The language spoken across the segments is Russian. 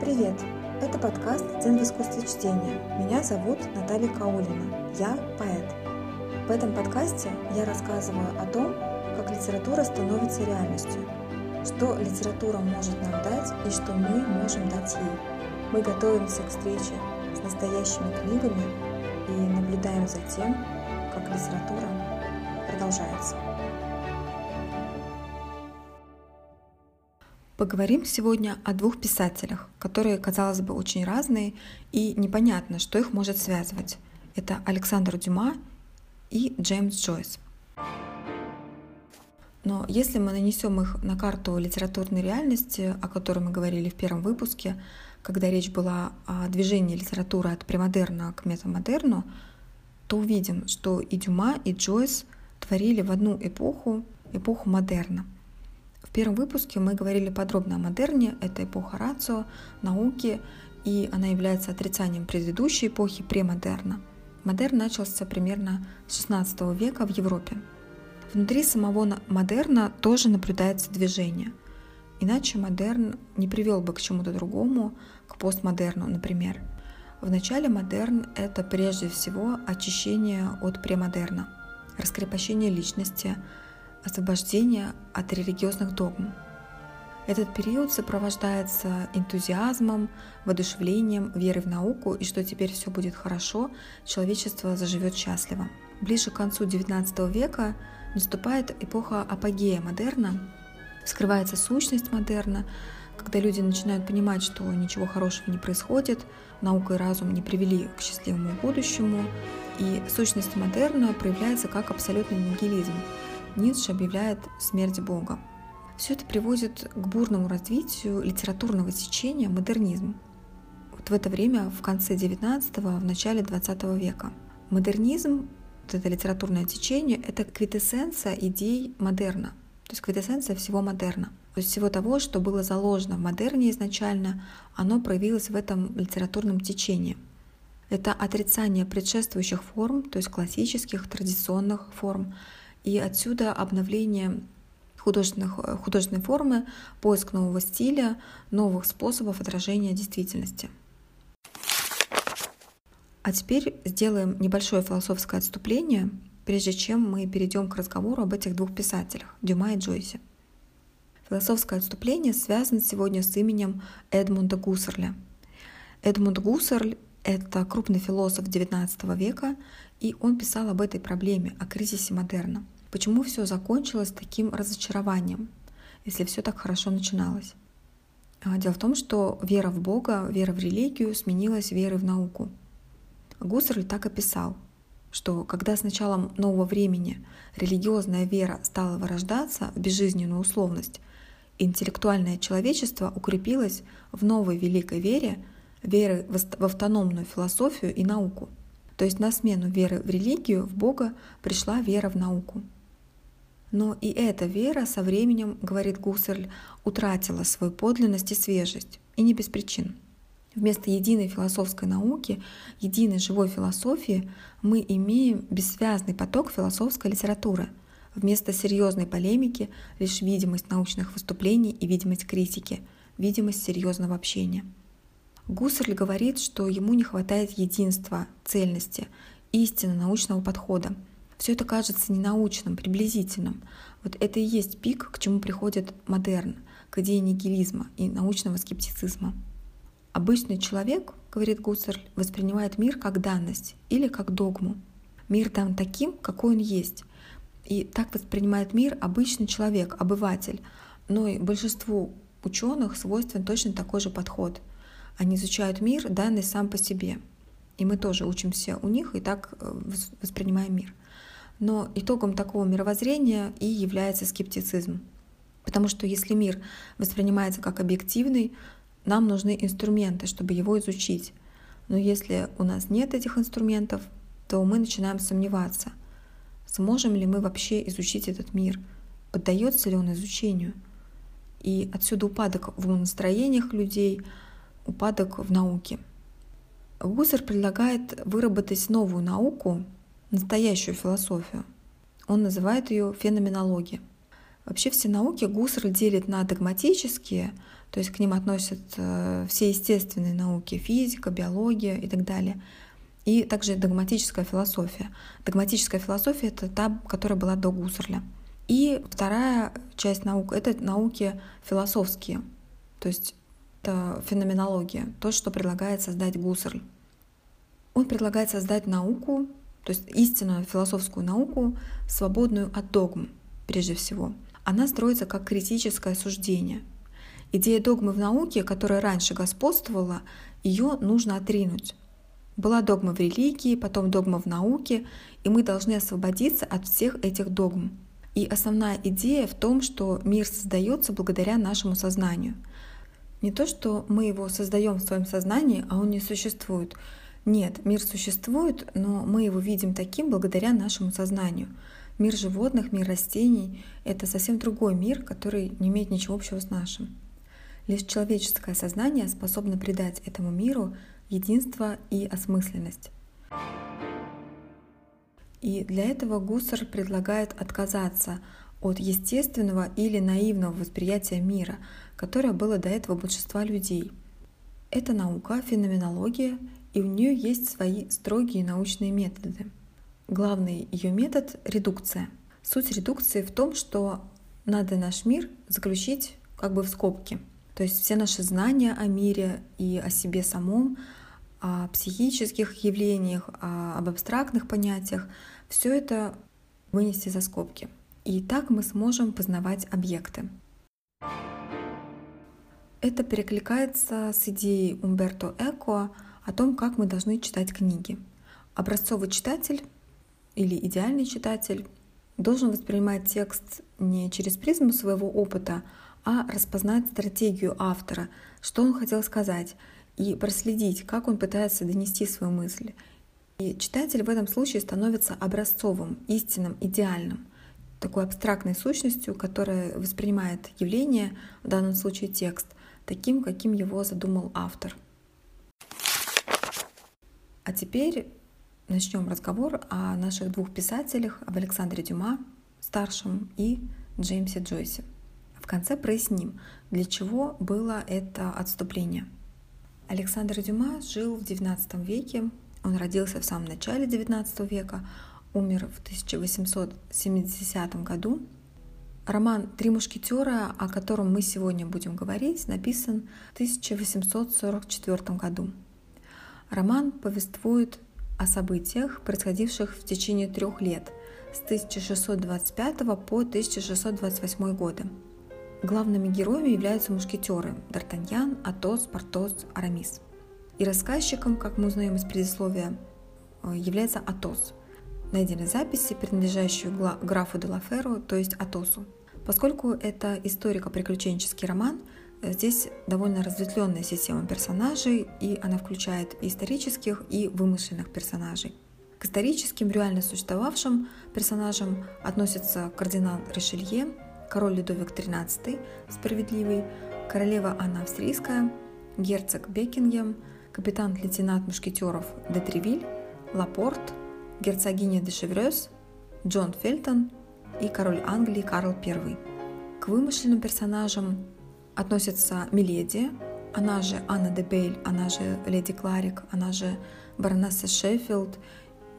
Привет! Это подкаст «Дзен в искусстве чтения». Меня зовут Наталья Каулина. Я поэт. В этом подкасте я рассказываю о том, как литература становится реальностью, что литература может нам дать и что мы можем дать ей. Мы готовимся к встрече с настоящими книгами и наблюдаем за тем, как литература продолжается. Поговорим сегодня о двух писателях, которые, казалось бы, очень разные и непонятно, что их может связывать. Это Александр Дюма и Джеймс Джойс. Но если мы нанесем их на карту литературной реальности, о которой мы говорили в первом выпуске, когда речь была о движении литературы от премодерна к метамодерну, то увидим, что и Дюма, и Джойс творили в одну эпоху, эпоху модерна — в первом выпуске мы говорили подробно о модерне, это эпоха рацио, науки, и она является отрицанием предыдущей эпохи премодерна. Модерн начался примерно с XVI века в Европе. Внутри самого модерна тоже наблюдается движение. Иначе модерн не привел бы к чему-то другому, к постмодерну, например. В начале модерн — это прежде всего очищение от премодерна, раскрепощение личности — освобождения от религиозных догм. Этот период сопровождается энтузиазмом, воодушевлением, верой в науку и что теперь все будет хорошо, человечество заживет счастливо. Ближе к концу XIX века наступает эпоха апогея модерна, вскрывается сущность модерна, когда люди начинают понимать, что ничего хорошего не происходит, наука и разум не привели к счастливому будущему, и сущность модерна проявляется как абсолютный нигилизм, Ницше объявляет смерть Бога. Все это приводит к бурному развитию литературного течения модернизм. Вот в это время, в конце XIX, в начале XX века. Модернизм, вот это литературное течение, это квитэссенция идей модерна, то есть квитэссенция всего модерна. То есть всего того, что было заложено в модерне изначально, оно проявилось в этом литературном течении. Это отрицание предшествующих форм, то есть классических, традиционных форм, и отсюда обновление художественных, э, художественной формы, поиск нового стиля, новых способов отражения действительности. А теперь сделаем небольшое философское отступление, прежде чем мы перейдем к разговору об этих двух писателях, Дюма и Джойсе. Философское отступление связано сегодня с именем Эдмунда Гуссерля. Эдмунд Гуссерль — это крупный философ XIX века, и он писал об этой проблеме, о кризисе модерна. Почему все закончилось таким разочарованием, если все так хорошо начиналось? А, дело в том, что вера в Бога, вера в религию сменилась верой в науку. Гуссерль так описал, что когда с началом нового времени религиозная вера стала вырождаться в безжизненную условность, интеллектуальное человечество укрепилось в новой великой вере, веры в автономную философию и науку. То есть на смену веры в религию, в Бога пришла вера в науку. Но и эта вера со временем, говорит Гуссерль, утратила свою подлинность и свежесть, и не без причин. Вместо единой философской науки, единой живой философии мы имеем бессвязный поток философской литературы. Вместо серьезной полемики лишь видимость научных выступлений и видимость критики, видимость серьезного общения. Гуссерль говорит, что ему не хватает единства, цельности, истины научного подхода. Все это кажется ненаучным, приблизительным. Вот это и есть пик, к чему приходит модерн, к идее нигилизма и научного скептицизма. Обычный человек, говорит Гуссерль, воспринимает мир как данность или как догму. Мир дан таким, какой он есть. И так воспринимает мир обычный человек, обыватель. Но и большинству ученых свойствен точно такой же подход — они изучают мир, данный сам по себе. И мы тоже учимся у них и так э, воспринимаем мир. Но итогом такого мировоззрения и является скептицизм. Потому что если мир воспринимается как объективный, нам нужны инструменты, чтобы его изучить. Но если у нас нет этих инструментов, то мы начинаем сомневаться, сможем ли мы вообще изучить этот мир, поддается ли он изучению. И отсюда упадок в настроениях людей — упадок в науке. Гусар предлагает выработать новую науку, настоящую философию. Он называет ее феноменологией. Вообще все науки Гуссерль делит на догматические, то есть к ним относят э, все естественные науки, физика, биология и так далее, и также догматическая философия. Догматическая философия — это та, которая была до Гуссерля. И вторая часть наук — это науки философские, то есть это феноменология, то, что предлагает создать Гуссерль. Он предлагает создать науку, то есть истинную философскую науку, свободную от догм, прежде всего. Она строится как критическое суждение. Идея догмы в науке, которая раньше господствовала, ее нужно отринуть. Была догма в религии, потом догма в науке, и мы должны освободиться от всех этих догм. И основная идея в том, что мир создается благодаря нашему сознанию. Не то, что мы его создаем в своем сознании, а он не существует. Нет, мир существует, но мы его видим таким благодаря нашему сознанию. Мир животных, мир растений — это совсем другой мир, который не имеет ничего общего с нашим. Лишь человеческое сознание способно придать этому миру единство и осмысленность. И для этого Гуссер предлагает отказаться от естественного или наивного восприятия мира, которое было до этого большинства людей. Это наука, феноменология, и у нее есть свои строгие научные методы. Главный ее метод — редукция. Суть редукции в том, что надо наш мир заключить как бы в скобки. То есть все наши знания о мире и о себе самом о психических явлениях, об абстрактных понятиях, все это вынести за скобки. И так мы сможем познавать объекты. Это перекликается с идеей Умберто Эко о том, как мы должны читать книги. Образцовый читатель или идеальный читатель должен воспринимать текст не через призму своего опыта, а распознать стратегию автора, что он хотел сказать, и проследить, как он пытается донести свою мысль. И читатель в этом случае становится образцовым, истинным, идеальным, такой абстрактной сущностью, которая воспринимает явление, в данном случае текст, таким, каким его задумал автор. А теперь начнем разговор о наших двух писателях, об Александре Дюма, старшем, и Джеймсе Джойсе. В конце проясним, для чего было это отступление – Александр Дюма жил в XIX веке. Он родился в самом начале XIX века, умер в 1870 году. Роман «Три мушкетера», о котором мы сегодня будем говорить, написан в 1844 году. Роман повествует о событиях, происходивших в течение трех лет с 1625 по 1628 годы. Главными героями являются мушкетеры Д'Артаньян, Атос, Портос, Арамис. И рассказчиком, как мы узнаем из предисловия, э, является Атос. Найдены записи, принадлежащие графу де Лаферу, то есть Атосу. Поскольку это историко-приключенческий роман, здесь довольно разветвленная система персонажей, и она включает и исторических, и вымышленных персонажей. К историческим, реально существовавшим персонажам относятся кардинал Ришелье, король Людовик XIII, справедливый, королева Анна Австрийская, герцог Бекингем, капитан-лейтенант мушкетеров де Тревиль, Лапорт, герцогиня де Шеврёс, Джон Фельтон и король Англии Карл I. К вымышленным персонажам относятся Миледи, она же Анна де Бейль, она же Леди Кларик, она же баронесса Шеффилд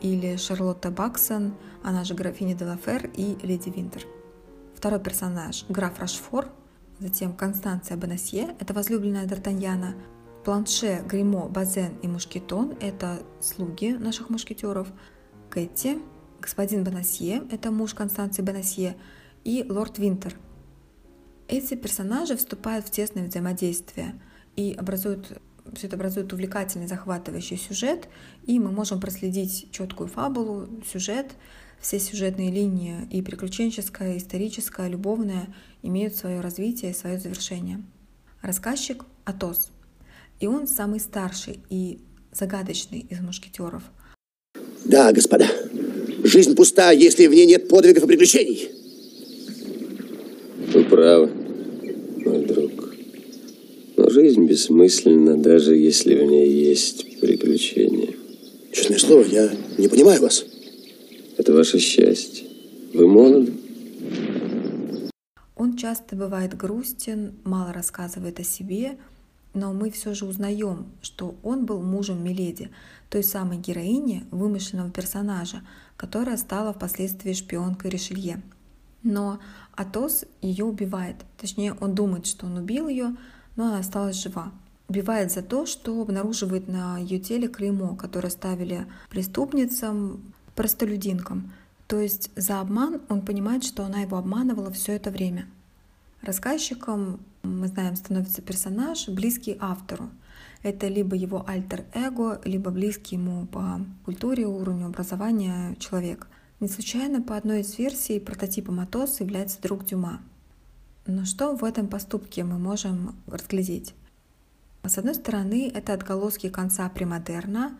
или Шарлотта Баксон, она же графиня де Лафер и Леди Винтер – Второй персонаж – граф Рашфор, затем Констанция Бонасье – это возлюбленная Д'Артаньяна, Планше, Гримо, Базен и Мушкетон – это слуги наших мушкетеров, Кэти, господин Бонасье – это муж Констанции Бонасье, и лорд Винтер. Эти персонажи вступают в тесное взаимодействие и образуют все это образует увлекательный, захватывающий сюжет, и мы можем проследить четкую фабулу, сюжет, все сюжетные линии, и приключенческая, и историческая, и любовная, имеют свое развитие и свое завершение. Рассказчик — Атос. И он самый старший и загадочный из мушкетеров. Да, господа, жизнь пуста, если в ней нет подвигов и приключений. Вы правы, мой друг. Но жизнь бессмысленна, даже если в ней есть приключения. Честное слово, я не понимаю вас. Это ваше счастье. Вы молоды? часто бывает грустен, мало рассказывает о себе, но мы все же узнаем, что он был мужем Миледи, той самой героини вымышленного персонажа, которая стала впоследствии шпионкой Ришелье. Но Атос ее убивает, точнее он думает, что он убил ее, но она осталась жива. Убивает за то, что обнаруживает на ее теле клеймо, которое ставили преступницам, простолюдинкам. То есть за обман он понимает, что она его обманывала все это время. Рассказчиком, мы знаем, становится персонаж, близкий автору. Это либо его альтер-эго, либо близкий ему по культуре, уровню образования человек. Не случайно по одной из версий прототипом Атоса является друг Дюма. Но что в этом поступке мы можем разглядеть? С одной стороны, это отголоски конца премодерна,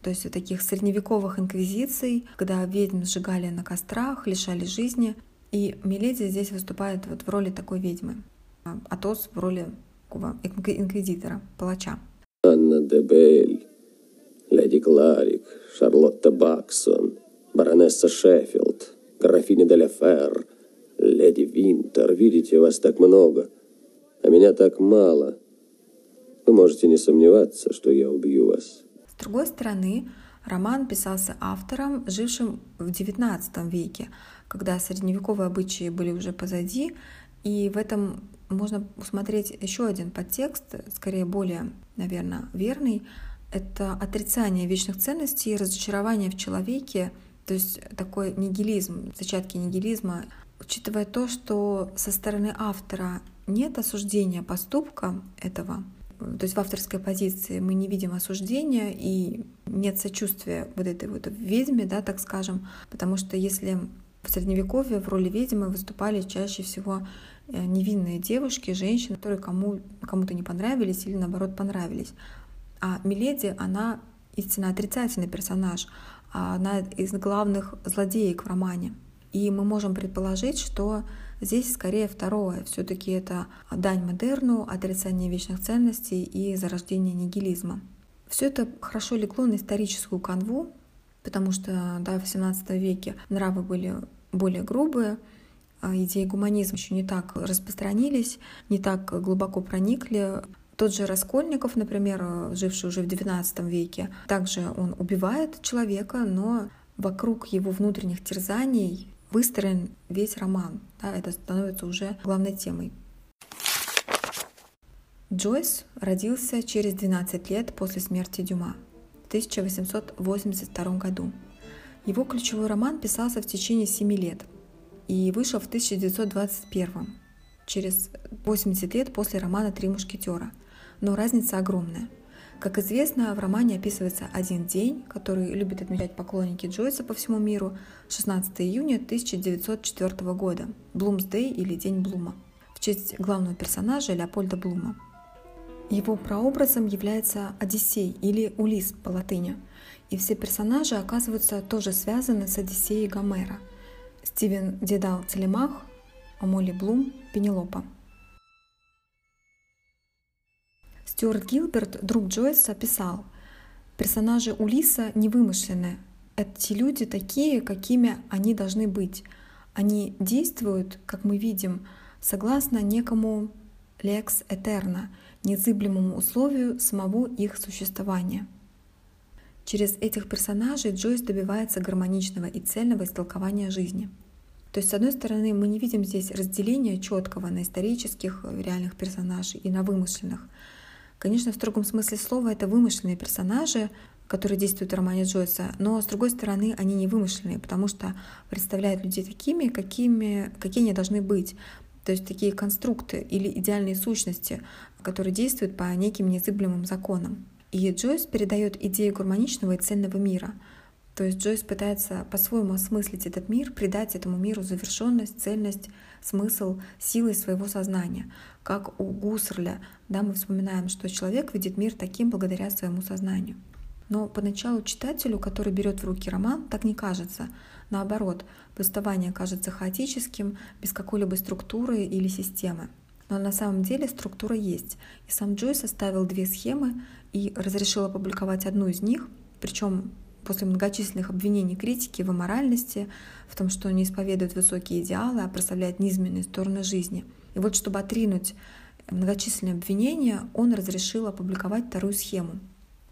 то есть таких средневековых инквизиций, когда ведьм сжигали на кострах, лишали жизни. И Миледи здесь выступает вот в роли такой ведьмы. Атос в роли инквизитора, палача. Анна де Бель, леди Кларик, Шарлотта Баксон, баронесса Шеффилд, графиня де Фер, леди Винтер. Видите, вас так много, а меня так мало. Вы можете не сомневаться, что я убью вас. С другой стороны, роман писался автором, жившим в XIX веке, когда средневековые обычаи были уже позади, и в этом можно усмотреть еще один подтекст, скорее более, наверное, верный. Это отрицание вечных ценностей и разочарование в человеке, то есть такой нигилизм, зачатки нигилизма, учитывая то, что со стороны автора нет осуждения поступка этого, то есть в авторской позиции мы не видим осуждения и нет сочувствия вот этой вот ведьме, да, так скажем, потому что если в Средневековье в роли ведьмы выступали чаще всего э, невинные девушки, женщины, которые кому, кому-то не понравились или наоборот понравились. А Миледи, она истинно отрицательный персонаж, а она из главных злодеек в романе. И мы можем предположить, что здесь скорее второе. Все-таки это дань модерну, отрицание вечных ценностей и зарождение нигилизма. Все это хорошо легло на историческую канву, потому что да, в XVII веке нравы были более грубые, а идеи гуманизма еще не так распространились, не так глубоко проникли. Тот же Раскольников, например, живший уже в XIX веке, также он убивает человека, но вокруг его внутренних терзаний выстроен весь роман. Да, это становится уже главной темой. Джойс родился через 12 лет после смерти Дюма 1882 году. Его ключевой роман писался в течение 7 лет и вышел в 1921, через 80 лет после романа «Три мушкетера». Но разница огромная. Как известно, в романе описывается один день, который любят отмечать поклонники Джойса по всему миру, 16 июня 1904 года, Блумсдей или День Блума, в честь главного персонажа Леопольда Блума – его прообразом является Одиссей или Улис по латыни, и все персонажи оказываются тоже связаны с Одиссеей Гомера. Стивен Дедал Телемах, Амоли Блум, Пенелопа. Стюарт Гилберт, друг Джойса, писал, персонажи Улиса не вымышлены. Эти люди такие, какими они должны быть. Они действуют, как мы видим, согласно некому лекс этерна, незыблемому условию самого их существования. Через этих персонажей Джойс добивается гармоничного и цельного истолкования жизни. То есть, с одной стороны, мы не видим здесь разделения четкого на исторических реальных персонажей и на вымышленных. Конечно, в строгом смысле слова это вымышленные персонажи, которые действуют в романе Джойса, но с другой стороны они не вымышленные, потому что представляют людей такими, какими, какие они должны быть. То есть такие конструкты или идеальные сущности, которые действуют по неким незыблемым законам. И Джойс передает идею гармоничного и цельного мира. То есть Джойс пытается по-своему осмыслить этот мир, придать этому миру завершенность, цельность, смысл, силой своего сознания. Как у Гусарля, да, мы вспоминаем, что человек видит мир таким благодаря своему сознанию. Но поначалу читателю, который берет в руки роман, так не кажется. Наоборот, повествование кажется хаотическим, без какой-либо структуры или системы. Но на самом деле структура есть. И сам Джой составил две схемы и разрешил опубликовать одну из них, причем после многочисленных обвинений критики в аморальности, в том, что не исповедует высокие идеалы, а прославляет низменные стороны жизни – И вот чтобы отринуть многочисленные обвинения, он разрешил опубликовать вторую схему.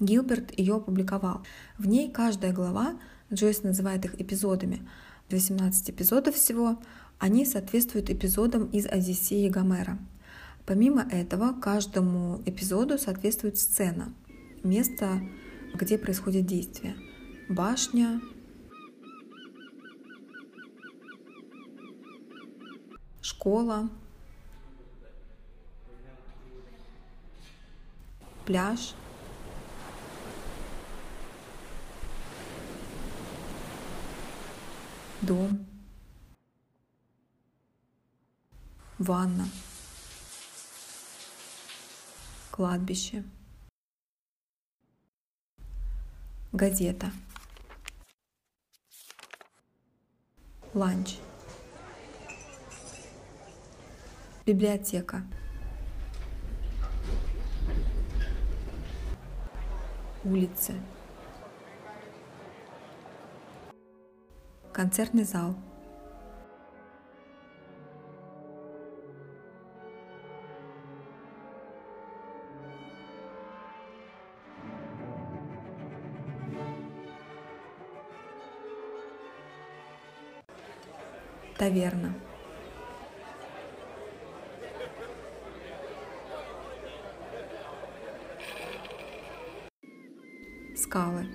Гилберт ее опубликовал. В ней каждая глава, Джойс называет их эпизодами, 18 эпизодов всего, они соответствуют эпизодам из Одиссеи Гомера. Помимо этого, каждому эпизоду соответствует сцена, место, где происходит действие. Башня, школа, пляж, дом, ванна, кладбище, газета, ланч, библиотека, улицы, концертный зал – таверна. Скалы.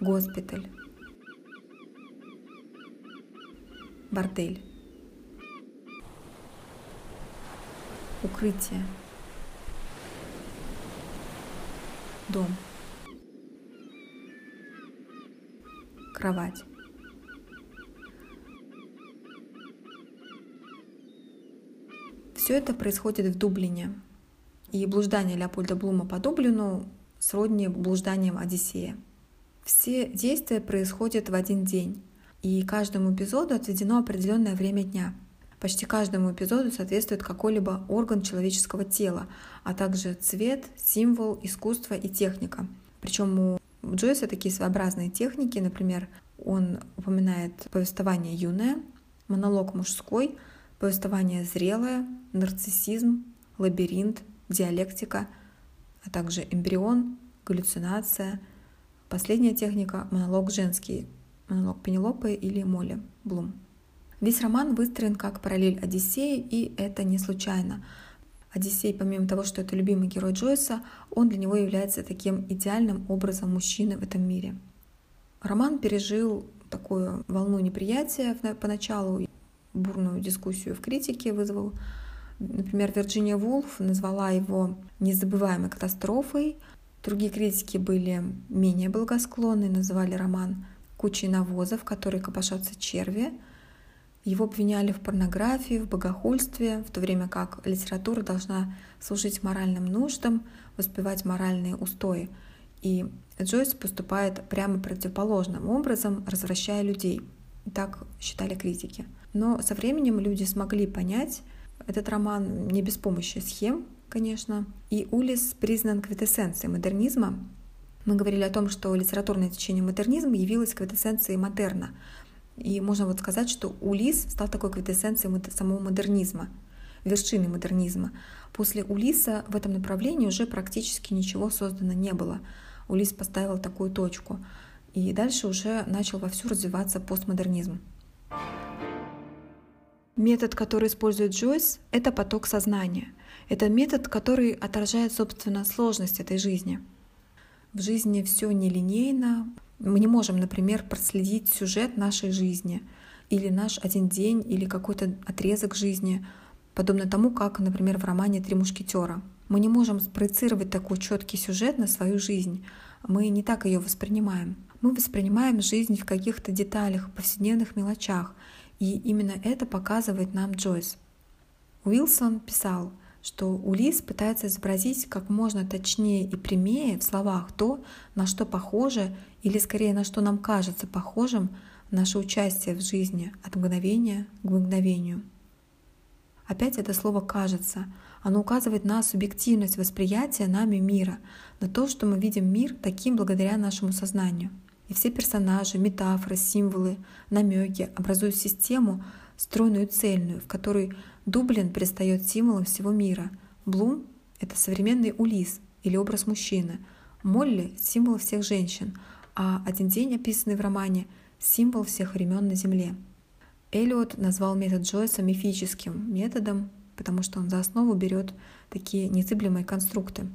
Госпиталь. Бордель. Укрытие. Дом. Кровать. Все это происходит в Дублине. И блуждание Леопольда Блума по Дублину сродни блужданиям Одиссея. Все действия происходят в один день, и каждому эпизоду отведено определенное время дня. Почти каждому эпизоду соответствует какой-либо орган человеческого тела, а также цвет, символ, искусство и техника. Причем у у Джойса такие своеобразные техники, например, он упоминает повествование юное, монолог мужской, повествование зрелое, нарциссизм, лабиринт, диалектика, а также эмбрион, галлюцинация. Последняя техника — монолог женский, монолог Пенелопы или Молли Блум. Весь роман выстроен как параллель Одиссеи, и это не случайно. Одиссей, помимо того, что это любимый герой Джойса, он для него является таким идеальным образом мужчины в этом мире. Роман пережил такую волну неприятия поначалу, бурную дискуссию в критике вызвал. Например, Вирджиния Вулф назвала его незабываемой катастрофой. Другие критики были менее благосклонны, называли роман кучей навозов, которые копошатся черви. Его обвиняли в порнографии, в богохульстве, в то время как литература должна служить моральным нуждам, воспевать моральные устои. И Джойс поступает прямо противоположным образом, развращая людей. Так считали критики. Но со временем люди смогли понять этот роман не без помощи схем, конечно. И Улис признан квитэссенцией модернизма. Мы говорили о том, что литературное течение модернизма явилось квитэссенцией модерна, и можно вот сказать, что Улис стал такой квитэссенцией самого модернизма, вершиной модернизма. После Улиса в этом направлении уже практически ничего создано не было. Улис поставил такую точку. И дальше уже начал вовсю развиваться постмодернизм. Метод, который использует Джойс, это поток сознания. Это метод, который отражает, собственно, сложность этой жизни. В жизни все нелинейно, мы не можем, например, проследить сюжет нашей жизни или наш один день, или какой-то отрезок жизни, подобно тому, как, например, в романе «Три мушкетера». Мы не можем спроецировать такой четкий сюжет на свою жизнь. Мы не так ее воспринимаем. Мы воспринимаем жизнь в каких-то деталях, повседневных мелочах. И именно это показывает нам Джойс. Уилсон писал, что Улис пытается изобразить как можно точнее и прямее в словах то, на что похоже или скорее на что нам кажется похожим наше участие в жизни от мгновения к мгновению. Опять это слово «кажется». Оно указывает на субъективность восприятия нами мира, на то, что мы видим мир таким благодаря нашему сознанию. И все персонажи, метафоры, символы, намеки образуют систему, стройную и цельную, в которой Дублин предстает символом всего мира. Блум — это современный Улис или образ мужчины. Молли — символ всех женщин, а один день, описанный в романе, — символ всех времен на Земле. Эллиот назвал метод Джойса мифическим методом, потому что он за основу берет такие незыблемые конструкты.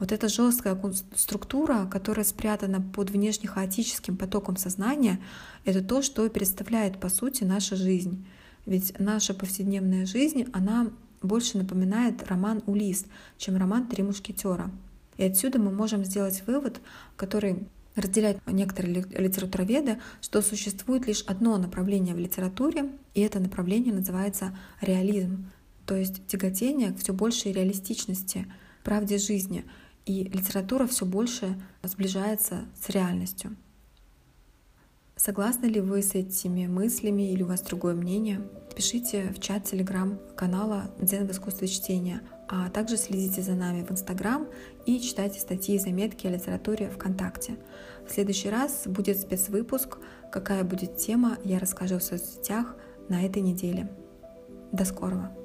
Вот эта жесткая структура, которая спрятана под внешне-хаотическим потоком сознания, это то, что представляет, по сути, наша жизнь. Ведь наша повседневная жизнь, она больше напоминает роман «Улис», чем роман «Три мушкетера». И отсюда мы можем сделать вывод, который разделяют некоторые литературоведы, что существует лишь одно направление в литературе, и это направление называется реализм, то есть тяготение к все большей реалистичности, правде жизни, и литература все больше сближается с реальностью. Согласны ли вы с этими мыслями или у вас другое мнение? Пишите в чат телеграм-канала «Дзен в искусстве чтения», а также следите за нами в Инстаграм и читайте статьи и заметки о литературе ВКонтакте. В следующий раз будет спецвыпуск. Какая будет тема, я расскажу в соцсетях на этой неделе. До скорого!